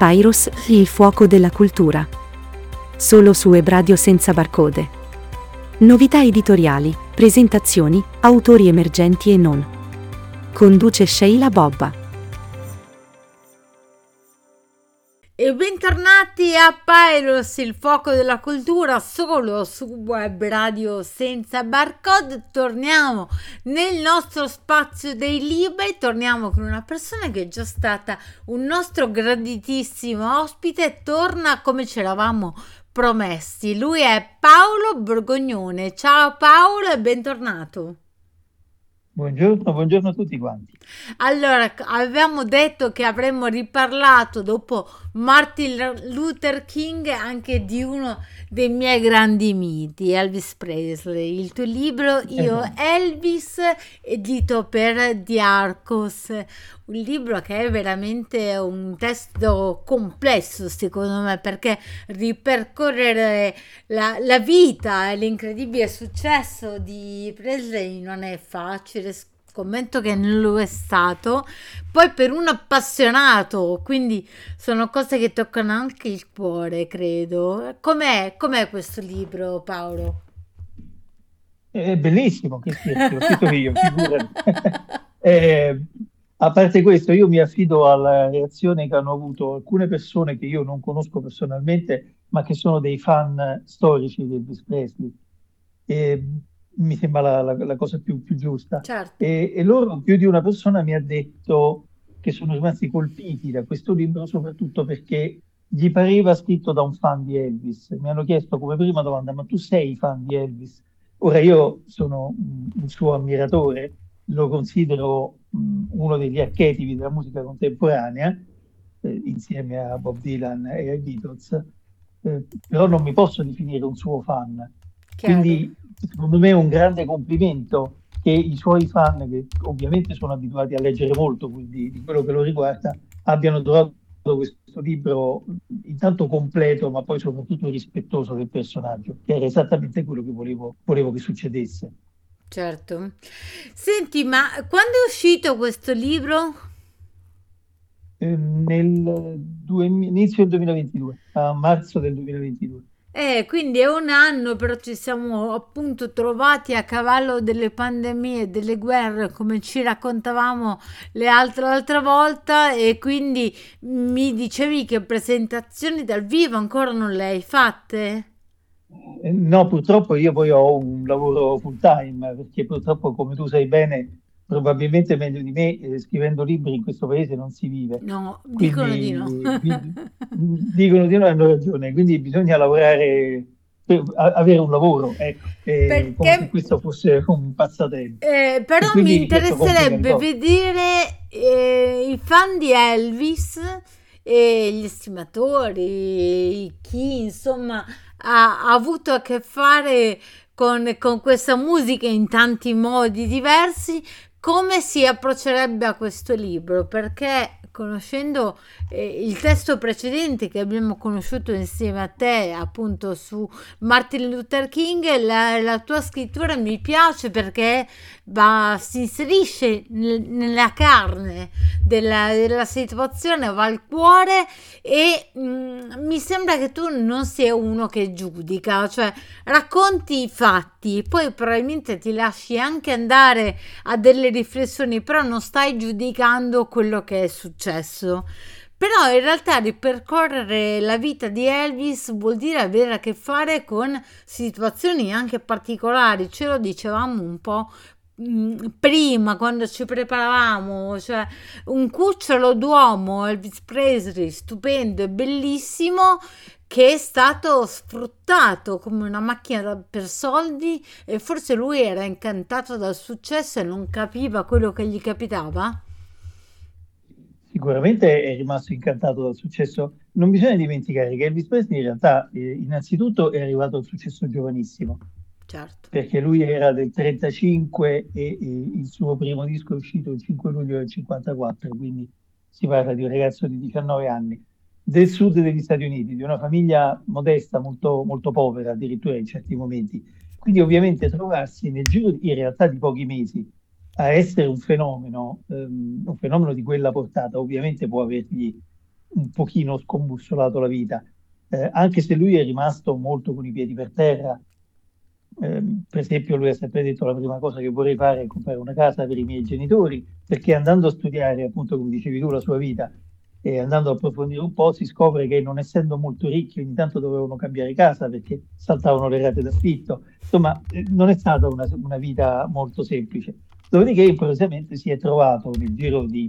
Papyrus, il fuoco della cultura. Solo su Ebradio senza barcode. Novità editoriali, presentazioni, autori emergenti e non. Conduce Sheila Bobba. E bentornati a Pyros, il fuoco della cultura, solo su web radio senza barcode. Torniamo nel nostro spazio dei libri, torniamo con una persona che è già stata un nostro graditissimo ospite, torna come ci eravamo promessi. Lui è Paolo Borgognone. Ciao Paolo e bentornato. Buongiorno, buongiorno a tutti quanti. Allora, avevamo detto che avremmo riparlato dopo Martin Luther King anche di uno dei miei grandi miti, Elvis Presley. Il tuo libro Io esatto. Elvis, edito per Diarcos, un libro che è veramente un testo complesso secondo me perché ripercorrere la, la vita e l'incredibile successo di Presley non è facile scommetto che non lo è stato. Poi per un appassionato, quindi sono cose che toccano anche il cuore, credo. Com'è, com'è questo libro, Paolo? È bellissimo, che scherzo, l'ho scritto io, eh, a parte questo, io mi affido alla reazione che hanno avuto alcune persone che io non conosco personalmente, ma che sono dei fan storici di Elvis Presley. E mi sembra la, la, la cosa più, più giusta. Certo. E, e, loro, più di una persona mi ha detto che sono rimasti colpiti da questo libro, soprattutto perché gli pareva scritto da un fan di Elvis. Mi hanno chiesto come prima domanda, ma tu sei fan di Elvis? Ora io sono un suo ammiratore, lo considero uno degli archetipi della musica contemporanea, eh, insieme a Bob Dylan e ai Beatles, eh, però non mi posso definire un suo fan. Chiaro. Quindi secondo me è un grande complimento che i suoi fan, che ovviamente sono abituati a leggere molto quindi, di quello che lo riguarda, abbiano trovato questo libro intanto completo, ma poi soprattutto rispettoso del personaggio, che era esattamente quello che volevo, volevo che succedesse. Certo. Senti, ma quando è uscito questo libro? Eh, nel due, inizio del 2022, a marzo del 2022. Eh, quindi è un anno, però ci siamo appunto trovati a cavallo delle pandemie, delle guerre, come ci raccontavamo le altre, l'altra volta, e quindi mi dicevi che presentazioni dal vivo ancora non le hai fatte? Eh, no, purtroppo io poi ho un lavoro full time, perché purtroppo, come tu sai bene, probabilmente meglio di me, eh, scrivendo libri in questo paese non si vive. No, dicono quindi, di no. dicono di no hanno ragione, quindi bisogna lavorare per avere un lavoro, ecco, Perché, come se questo fosse un passatempo. Eh, però mi interesserebbe vedere eh, i fan di Elvis e gli estimatori, chi insomma ha, ha avuto a che fare con, con, questa musica in tanti modi diversi, come si approccerebbe a questo libro? Perché conoscendo eh, il testo precedente che abbiamo conosciuto insieme a te, appunto su Martin Luther King, la, la tua scrittura mi piace perché va, si inserisce nel, nella carne della, della, situazione, va al cuore e mh, mm, mi sembra che tu non sia uno che giudica, cioè racconti i fatti, poi probabilmente ti lasci anche andare a delle riflessioni, però non stai giudicando quello che è successo. Però in realtà ripercorrere la vita di Elvis vuol dire avere a che fare con situazioni anche particolari, ce lo dicevamo un po' mm, prima quando ci preparavamo, cioè un cucciolo d'uomo, Elvis Presley, stupendo e bellissimo, che è stato sfruttato come una macchina per soldi e forse lui era incantato dal successo e non capiva quello che gli capitava? Sicuramente è rimasto incantato dal successo. Non bisogna dimenticare che Elvis Presley in realtà eh, innanzitutto è arrivato al successo giovanissimo. Certo. Perché lui era del 35 e, e, il suo primo disco è uscito il 5 luglio del 54, quindi si parla di un ragazzo di 19 anni, del sud degli Stati Uniti, di una famiglia modesta, molto, molto povera addirittura in certi momenti. Quindi ovviamente trovarsi nel giro in realtà di pochi mesi a essere un fenomeno, um, un fenomeno di quella portata, ovviamente può avergli un pochino scombussolato la vita, eh, anche se lui è rimasto molto con i piedi per terra. Eh, per esempio, lui ha sempre detto la prima cosa che vorrei fare è comprare una casa per i miei genitori, perché andando a studiare, appunto, come dicevi tu, la sua vita e andando a approfondire un po', si scopre che non essendo molto ricchi, ogni tanto dovevano cambiare casa perché saltavano le rate d'affitto. Insomma, eh, non è stata una, una vita molto semplice. Dopodiché, improvvisamente si è trovato nel giro di,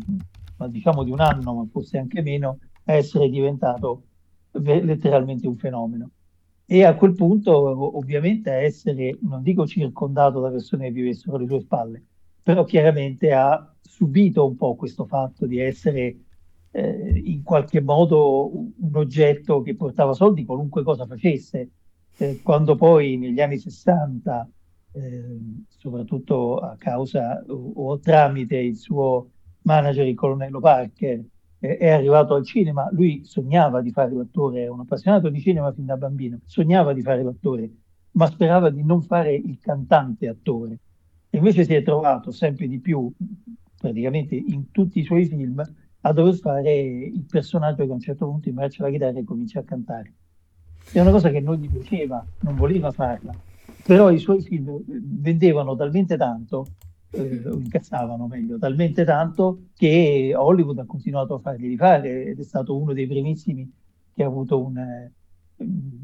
diciamo, di un anno, ma forse anche meno, a essere diventato letteralmente un fenomeno. E a quel punto, ovviamente, a essere, non dico circondato da persone che vivessero alle sue spalle, però chiaramente ha subito un po' questo fatto di essere eh, in qualche modo un oggetto che portava soldi qualunque cosa facesse. Eh, quando poi negli anni 60, eh, soprattutto a causa o, o, tramite il suo manager, il colonnello Parker, è arrivato al cinema, lui sognava di fare l'attore, è un appassionato di cinema fin da bambino, sognava di fare l'attore, ma sperava di non fare il cantante attore. Invece si è trovato sempre di più, praticamente in tutti i suoi film, a dover fare il personaggio che a un certo punto imbraccia la chitarra e comincia a cantare. È una cosa che non gli piaceva, non voleva farla, però i suoi film vendevano talmente tanto, eh, incazzavano meglio, talmente tanto che Hollywood ha continuato a farli rifare ed è stato uno dei primissimi che ha avuto un, eh,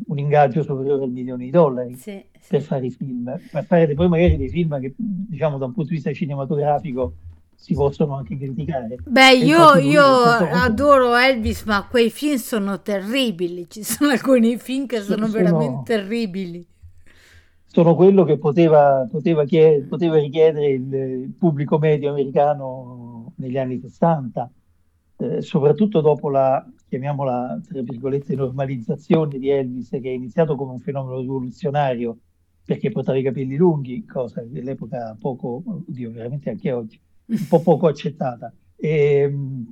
un ingaggio superiore al milione di dollari sì, sì. per fare i film, per fare poi magari dei film che diciamo da un punto di vista cinematografico si possono anche criticare. Beh, io, io adoro Elvis, ma quei film sono terribili. Ci sono alcuni film che sono, sono veramente terribili. Sono quello che poteva, poteva, chied- poteva richiedere il, il, pubblico medio americano negli anni 60, eh, soprattutto dopo la, chiamiamola, tra virgolette, normalizzazione di Elvis, che è iniziato come un fenomeno rivoluzionario perché portava i capelli lunghi, cosa che all'epoca poco, oddio, veramente anche oggi, un po' poco accettata. E, ehm,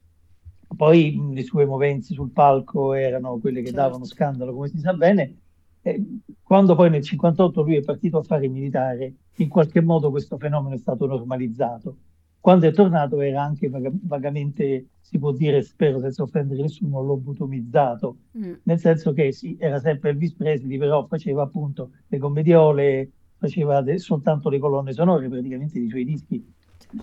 poi le sue movenze sul palco erano quelle che certo. davano scandalo, come si sa bene. E quando poi nel 58 lui è partito a fare il militare, in qualche modo questo fenomeno è stato normalizzato. Quando è tornato era anche vag- vagamente, si può dire, spero senza offendere nessuno, lobotomizzato, mm. nel senso che sì, era sempre Elvis Presley, però faceva appunto le commediole, faceva de- soltanto le colonne sonore praticamente dei suoi dischi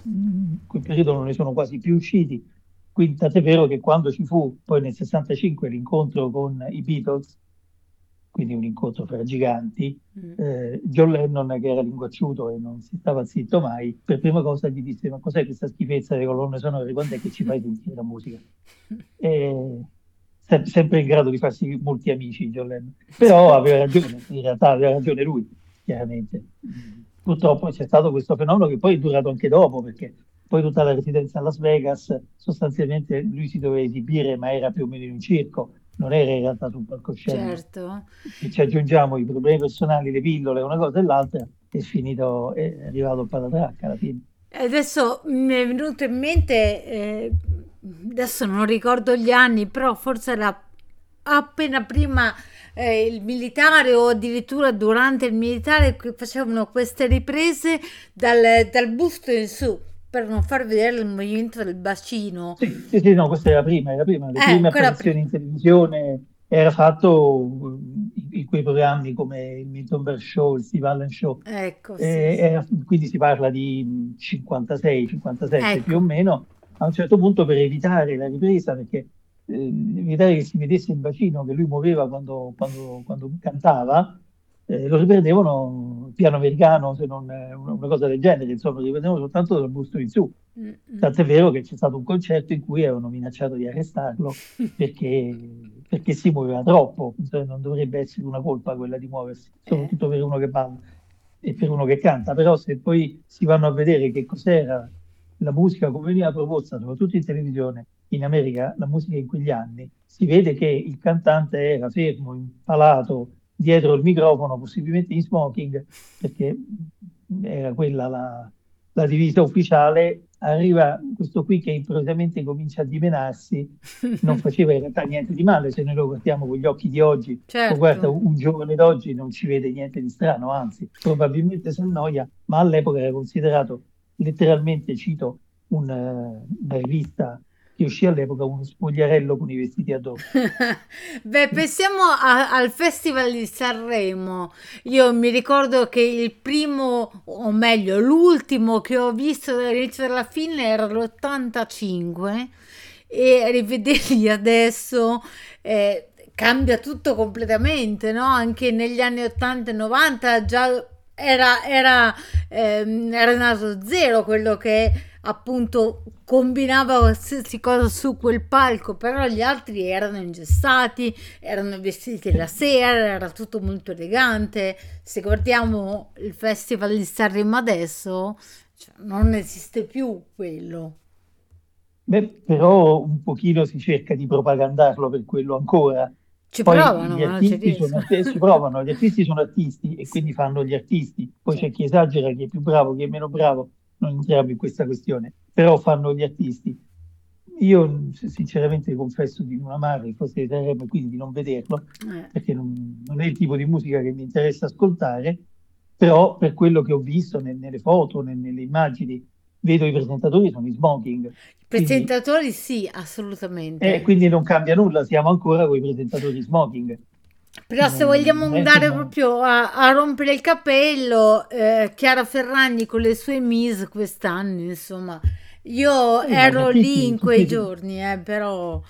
in quel periodo non ne sono quasi più usciti. Quindi tant'è vero che quando ci fu poi nel 65 l'incontro con i Beatles, quindi un incontro fra giganti, mm. eh, John Lennon, che era linguacciuto e non si stava zitto mai, per prima cosa gli disse: Ma cos'è questa schifezza delle colonne sonore? Quando è che ci fai sentire la musica? E, se, sempre in grado di farsi molti amici, John Lennon. Però aveva ragione, in realtà aveva ragione lui, chiaramente purtroppo c'è stato questo fenomeno che poi è durato anche dopo, perché poi tutta la residenza a Las Vegas, sostanzialmente lui si doveva esibire, ma era più o meno in un circo, non era in realtà su un palcoscenico. Certo. E ci aggiungiamo i problemi personali, le pillole, una cosa e l'altra, è finito, è arrivato il patatracca alla fine. Adesso mi è venuto in mente, eh, adesso non ricordo gli anni, però forse era appena prima eh, il militare o addirittura durante il militare facevano queste riprese dal, dal busto in su per non far vedere il movimento del bacino. Sì, sì, sì no, questa era prima, era prima. Le eh, prime apparizioni in televisione era fatto in quei programmi come il Milton Show, il Steve Allen Show. Ecco, sì, eh, era, quindi si parla di 56, 57 ecco. più o meno. A un certo punto per evitare la ripresa, perché eh, evitare che si vedesse il bacino che lui muoveva quando, quando, quando cantava, eh, lo riprendevano piano americano, se non una, una, cosa del genere, insomma, lo riprendevano soltanto dal busto in su. Tant'è vero che c'è stato un concerto in cui avevano minacciato di arrestarlo perché, perché si muoveva troppo, non dovrebbe essere una colpa quella di muoversi, soprattutto per uno che balla e per uno che canta, però se poi si vanno a vedere che cos'era la musica come veniva proposta, soprattutto in televisione, in America la musica in quegli anni, si vede che il cantante era fermo, impalato dietro il microfono, possibilmente in smoking, perché era quella la, la divisa ufficiale. Arriva questo qui che improvvisamente comincia a dimenarsi, non faceva in realtà niente di male, se noi lo guardiamo con gli occhi di oggi, certo. guarda un giovane d'oggi non ci vede niente di strano, anzi probabilmente si annoia, ma all'epoca era considerato letteralmente, cito una, una rivista che uscì all'epoca uno spogliarello con i vestiti addosso. Beh, pensiamo a, al Festival di Sanremo. Io mi ricordo che il primo, o meglio, l'ultimo che ho visto dall'inizio alla fine era l'85 e rivederli adesso eh, cambia tutto completamente, no? Anche negli anni 80 e 90 già era, era, ehm, era nato zero quello che appunto combinava qualsiasi cosa su quel palco, però gli altri erano ingessati, erano vestiti la sera, era tutto molto elegante. Se guardiamo il festival di Sanremo adesso, cioè, non esiste più quello. Beh, però un pochino si cerca di propagandarlo per quello ancora. Ci Poi provano, gli artisti sono, provano, gli artisti sono artisti e quindi fanno gli artisti. Poi c'è chi esagera, chi è più bravo, chi è meno bravo, non entriamo in questa questione, però fanno gli artisti. Io sinceramente confesso di non amare il Festival di Sanremo e quindi di non vederlo, Eh. perché non, non è il tipo di musica che mi interessa ascoltare, però per quello che ho visto ne- nelle foto, ne- nelle immagini, vedo i presentatori sono in smoking, I quindi, presentatori sì, eh, assolutamente. quindi non cambia nulla, siamo ancora con i presentatori in smoking. Però se vogliamo andare proprio a, a rompere il capello, eh, Chiara Ferragni con le sue Miss quest'anno, insomma, io gli ero lì in quei giorni, eh, però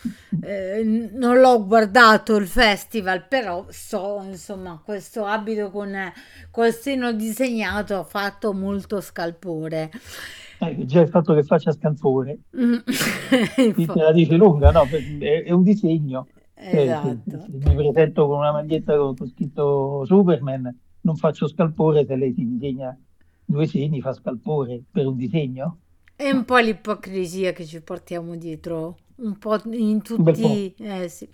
eh, non l'ho guardato il festival, però so, insomma, questo abito con eh, col seno disegnato ha fatto molto scalpore. eh, già il fatto che faccia scalpore, Mm. te la dice lunga, no? È, è un disegno. Se, Esatto. mi presento con una maglietta con, con scritto Superman, non faccio scalpore, se lei ti disegna due segni fa scalpore per un disegno? È un po' l'ipocrisia che ci portiamo dietro, un po' in bel po'. tutti... Eh sì.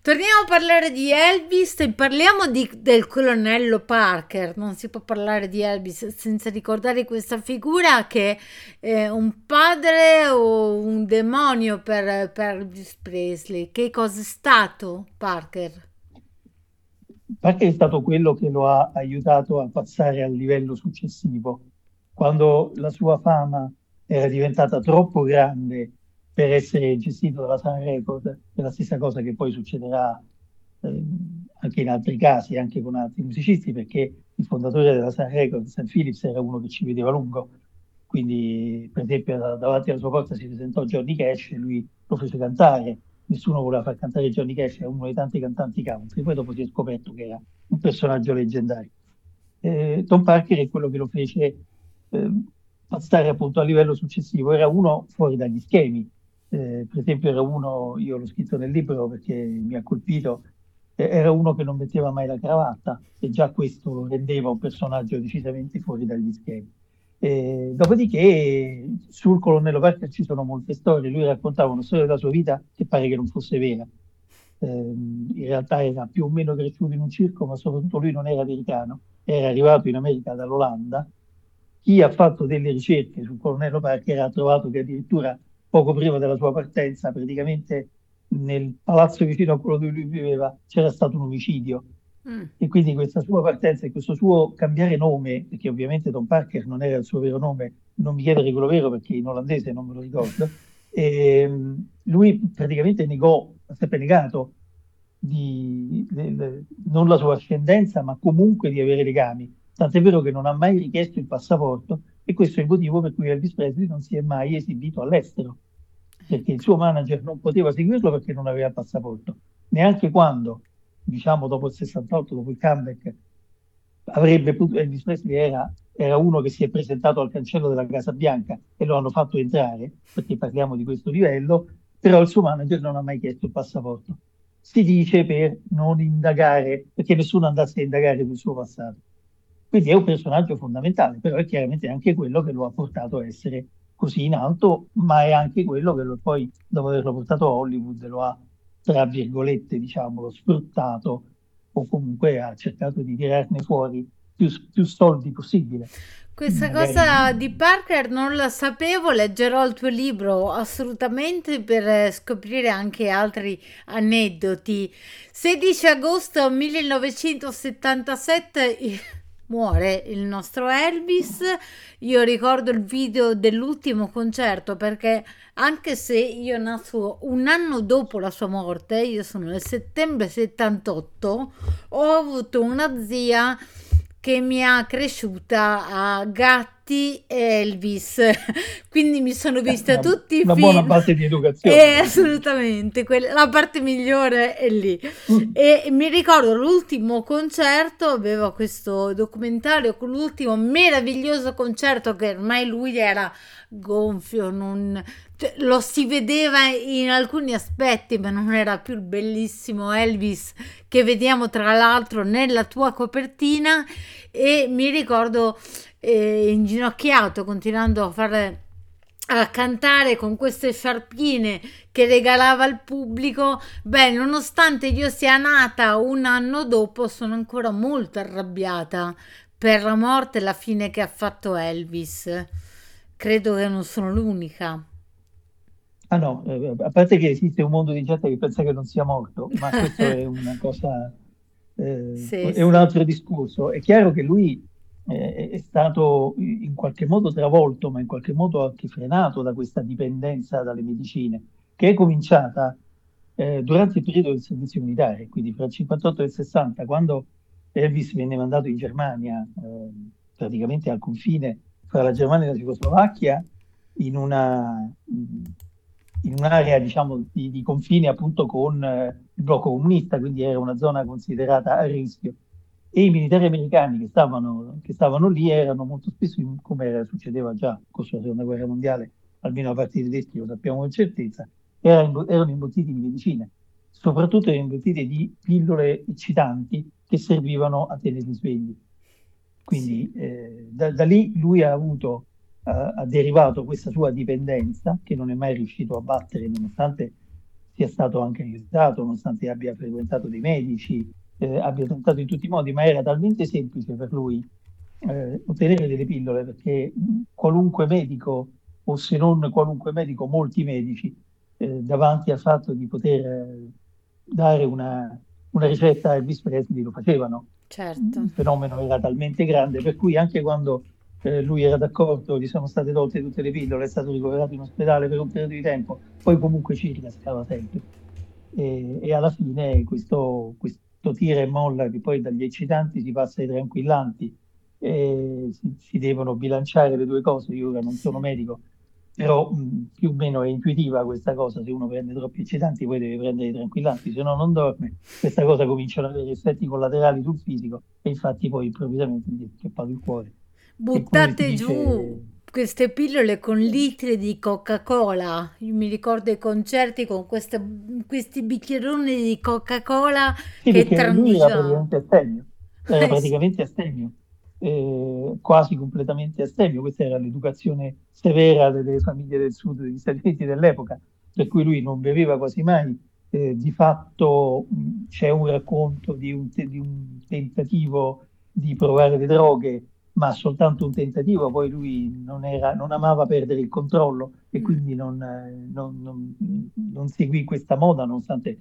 Torniamo a parlare di Elvis e parliamo di- del colonnello Parker. Non si può parlare di Elvis senza ricordare questa figura che è un padre o un demonio per, per Elvis Presley. Che cosa è stato Parker? Perché è stato quello che lo ha aiutato a passare al livello successivo. Quando la sua fama era diventata troppo grande per essere gestito dalla Sun Record, è la stessa cosa che poi succederà eh, anche in altri casi, anche con altri musicisti, perché il fondatore della Sun Record, Sam Phillips, era uno che ci vedeva lungo. Quindi, per esempio, da- davanti alla sua porta si presentò Johnny Cash e lui lo fece cantare. Nessuno voleva far cantare Johnny Cash, era uno dei tanti cantanti country. Poi dopo si è scoperto che era un personaggio leggendario. Eh, Tom Parker è quello che lo fece eh, passare appunto a livello successivo. Era uno fuori dagli schemi. Eh, per esempio, era uno, io l'ho scritto nel libro perché mi ha colpito, eh, era uno che non metteva mai la cravatta, e già questo rendeva un personaggio decisamente fuori dagli schemi. Eh, dopodiché sul colonnello Parker ci sono molte storie, lui raccontava una storia della sua vita che pare che non fosse vera. Eh, in realtà era più o meno cresciuto in un circo, ma soprattutto lui non era americano, era arrivato in America dall'Olanda. Chi ha fatto delle ricerche sul colonnello Parker ha trovato che addirittura poco prima della sua partenza, praticamente nel palazzo vicino a quello dove lui viveva, c'era stato un omicidio Mm. e quindi questa sua partenza e questo suo cambiare nome, perché ovviamente Tom Parker non era il suo vero nome, non mi chiedere quello vero perché in olandese non me lo ricordo, ehm, lui praticamente negò, ha sempre negato di, del- non la sua ascendenza, ma comunque di avere legami. Tant'è vero che non ha mai richiesto il passaporto e questo è il motivo per cui Elvis Presley non si è mai esibito all'estero, perché il suo manager non poteva seguirlo perché non aveva il passaporto. Neanche quando, diciamo dopo il 68, dopo il comeback, avrebbe potuto, Elvis Presley era, era uno che si è presentato al cancello della Casa Bianca e lo hanno fatto entrare, perché parliamo di questo livello, però il suo manager non ha mai chiesto il passaporto. Si dice per non indagare, perché nessuno andasse a indagare sul suo passato. Quindi è un personaggio fondamentale, però è chiaramente anche quello che lo ha portato a essere così in alto, ma è anche quello che lo, poi, dopo averlo portato a Hollywood, lo ha, tra virgolette, diciamo, sfruttato o comunque ha cercato di tirarne fuori più, più soldi possibile. Questa Magari- cosa di Parker non la sapevo, leggerò il tuo libro assolutamente per scoprire anche altri aneddoti. 16 agosto 1977, i- muore il nostro Elvis. Io ricordo il video dell'ultimo concerto perché anche se io nato un anno dopo la sua morte, io sono nel settembre 78, ho avuto una zia che mi ha cresciuta a Gatti e Elvis, quindi mi sono vista una, tutti i una film. buona base di educazione. Eh, assolutamente, quella- la parte migliore è lì. Mm. E mi ricordo l'ultimo concerto, aveva questo documentario con l'ultimo meraviglioso concerto che ormai lui era gonfio, non- cioè, lo si vedeva in alcuni aspetti, ma non era più il bellissimo Elvis che vediamo tra l'altro nella tua copertina e mi ricordo eh, inginocchiato continuando a fare a cantare con queste sciarpine che regalava al pubblico. Beh, nonostante io sia nata un anno dopo, sono ancora molto arrabbiata per la morte e la fine che ha fatto Elvis. Credo che non sono l'unica. Ah no, eh, a parte che esiste un mondo di gente che pensa che non sia morto, ma questo è una cosa, eh, Sì, è un altro discorso. È chiaro che lui eh, è stato in qualche modo travolto, ma in qualche modo anche frenato da questa dipendenza dalle medicine, che è cominciata eh, durante il periodo del servizio militare, quindi fra il 58 e il 60, quando Elvis venne mandato in Germania, eh, praticamente al confine fra la Germania e la Cecoslovacchia, in una, in un'area diciamo, di, di confine appunto con eh, il blocco comunista, quindi era una zona considerata a rischio. E i militari americani che stavano, che stavano lì erano molto spesso, come succedeva già con la seconda guerra mondiale, almeno a parte i tedeschi lo sappiamo con certezza, erano, erano imbottiti di medicine, soprattutto erano imbottiti di pillole eccitanti che servivano a tenerli svegli. Quindi eh, da, da lì lui ha avuto, ha derivato questa sua dipendenza che non è mai riuscito a battere, nonostante sia stato anche aiutato, nonostante abbia frequentato dei medici, eh, abbia tentato in tutti i modi, ma era talmente semplice per lui eh, ottenere delle pillole perché mh, qualunque medico, o se non qualunque medico, molti medici, eh, davanti al fatto di poter eh, dare una, una ricetta a Elvis Presley lo facevano Certo. il fenomeno era talmente grande per cui anche quando eh, lui era d'accordo, gli sono state tolte tutte le pillole, è stato ricoverato in ospedale per un periodo di tempo, poi comunque ci ricascava sempre. E, e alla fine questo, questo tira e molla che poi dagli eccitanti si passa ai tranquillanti, si, si devono bilanciare le due cose, io ora non sono medico, però mh, più o meno è intuitiva questa cosa, se uno prende troppi eccitanti poi deve prendere i tranquillanti, se no non dorme, questa cosa comincia ad avere effetti collaterali sul fisico e infatti poi improvvisamente gli è scappato il cuore. Buttate dice, giù queste pillole con litri di Coca-Cola. Io mi ricordo i concerti con queste- questi bicchieroni di Coca-Cola sì, che lui era praticamente astemio, era Eh praticamente astemio, eh, quasi completamente astemio, questa era l'educazione severa delle famiglie del sud degli Stati Uniti dell'epoca, per cui lui non beveva quasi mai, eh, di fatto mh, c'è un racconto di un, te- di un tentativo di provare le droghe, ma soltanto un tentativo, poi lui non, era, non amava perdere il controllo e Mm. quindi non, eh, non- non- non seguì questa moda, nonostante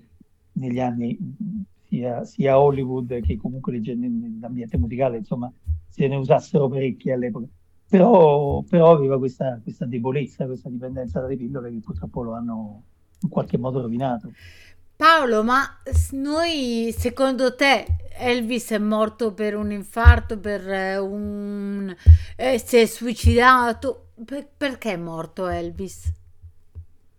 negli anni mh, sia, sia Hollywood che comunque nell'ambiente musicale, insomma, se ne usassero parecchie all'epoca. Però, però aveva questa, questa debolezza, questa dipendenza dalle pillole che purtroppo lo hanno in qualche modo rovinato. Paolo, ma noi, secondo te, Elvis è morto per un infarto, per eh, un... eh, si è suicidato? Per- perché è morto Elvis?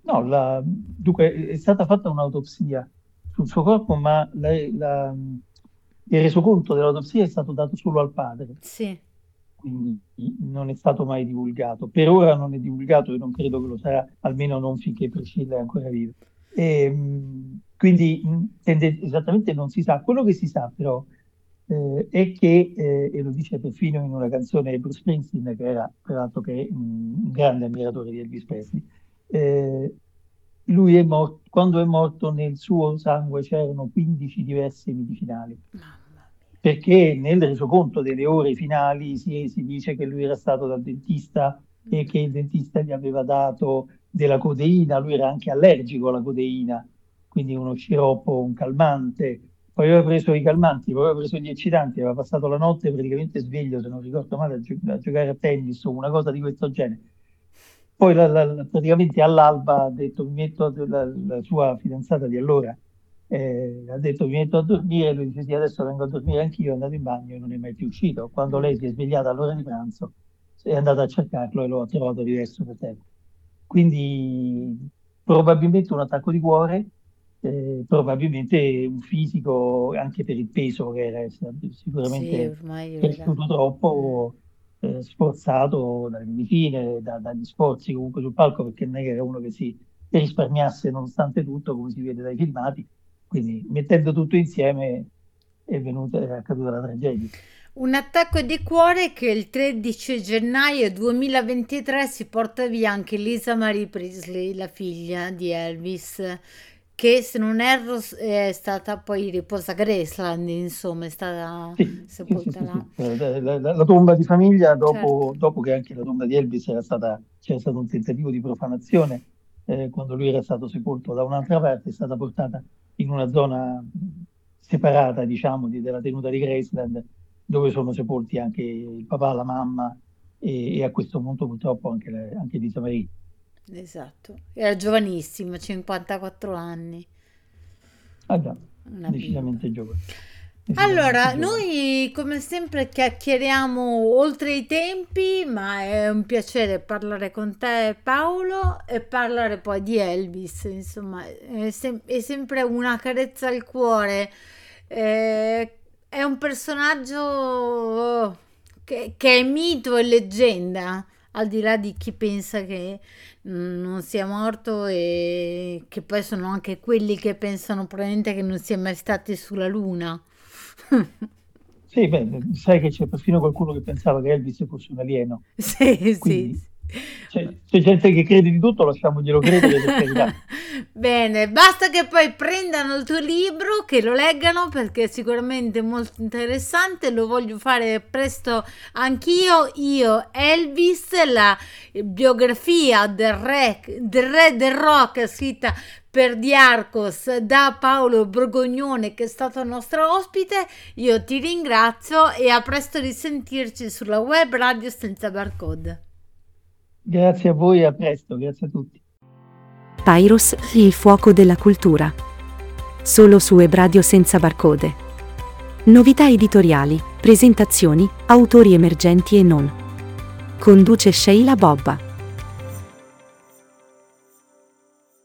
No, la- dunque è stata fatta un'autopsia sul suo corpo, ma la- la- il resoconto dell'autopsia è stato dato solo al padre, Sì, quindi non è stato mai divulgato. Per ora non è divulgato e non credo che lo sarà, almeno non finché Priscilla è ancora viva. E, mh, quindi tende- esattamente non si sa. Quello che si sa però eh, è che, eh, e lo dice perfino in una canzone Bruce Springsteen, che era peraltro che un grande ammiratore di Elvis Presley, eh, lui è morto, quando è morto nel suo sangue c'erano 15 diversi medicinali, perché nel resoconto delle ore finali si, si dice che lui era stato dal dentista e che il dentista gli aveva dato della codeina, lui era anche allergico alla codeina, quindi uno sciroppo, un calmante, poi aveva preso i calmanti, poi aveva preso gli eccitanti, aveva passato la notte praticamente sveglio, se non ricordo male, a, gi- a giocare a tennis o una cosa di questo genere. Poi la, la, praticamente all'alba ha detto, mi metto, la, la sua fidanzata di allora eh, ha detto mi metto a dormire, lui dice sì, adesso vengo a dormire anch'io, è andato in bagno e non è mai più uscito. Quando lei si è svegliata all'ora di pranzo è andata a cercarlo e lo ha trovato diverso per terra. Quindi probabilmente un attacco di cuore, eh, probabilmente un fisico anche per il peso che era sicuramente sì, cresciuto troppo, eh, sforzato dalle medicine, da, dagli sforzi comunque sul palco, perché non è che era uno che si risparmiasse nonostante tutto, come si vede dai filmati, quindi mettendo tutto insieme è, venuta, è accaduta la tragedia. Un attacco di cuore che il 13 gennaio 2023 si porta via anche Lisa Marie Priestley, la figlia di Elvis, che se non erro è stata poi riposa a Graceland, insomma, è stata sì, sepolta là. Sì, la, la, la, tomba di famiglia, dopo, certo. dopo, che anche la tomba di Elvis era stata, c'era stato un tentativo di profanazione, eh, quando lui era stato sepolto da un'altra parte, è stata portata in una zona separata, diciamo, di, della tenuta di Graceland, dove sono sepolti anche il papà, la mamma e, e a questo punto purtroppo anche, le, anche Lisa Marie. Esatto, era giovanissima, 54 anni. Ah già, Una decisamente bimba. giovane. Allora, noi come sempre chiacchieriamo oltre i tempi, ma è un piacere parlare con te Paolo e parlare poi di Elvis, insomma, è, sem- è sempre una carezza al cuore. Eh, è un personaggio che, che, è mito e leggenda, al di là di chi pensa che non sia morto e che poi sono anche quelli che pensano probabilmente che non sia mai stato sulla Luna. Sì, beh, sai che c'è perfino qualcuno che pensava che Elvis fosse un alieno. Sì, Quindi, sì. C'è, c'è, gente che crede di tutto, lasciamoglielo credere. Bene, basta che poi prendano il tuo libro, che lo leggano perché è sicuramente molto interessante. Lo voglio fare presto anch'io. Io, Elvis, la biografia del re del, re del rock scritta per Diarcos da Paolo Borgognone che è stato nostro ospite. Io ti ringrazio e a presto risentirci sulla web radio senza barcode. Grazie a voi e a presto, grazie a tutti. Pyrus, il fuoco della cultura. Solo su web radio senza barcode. Novità editoriali, presentazioni, autori emergenti e non. Conduce Sheila Bobba.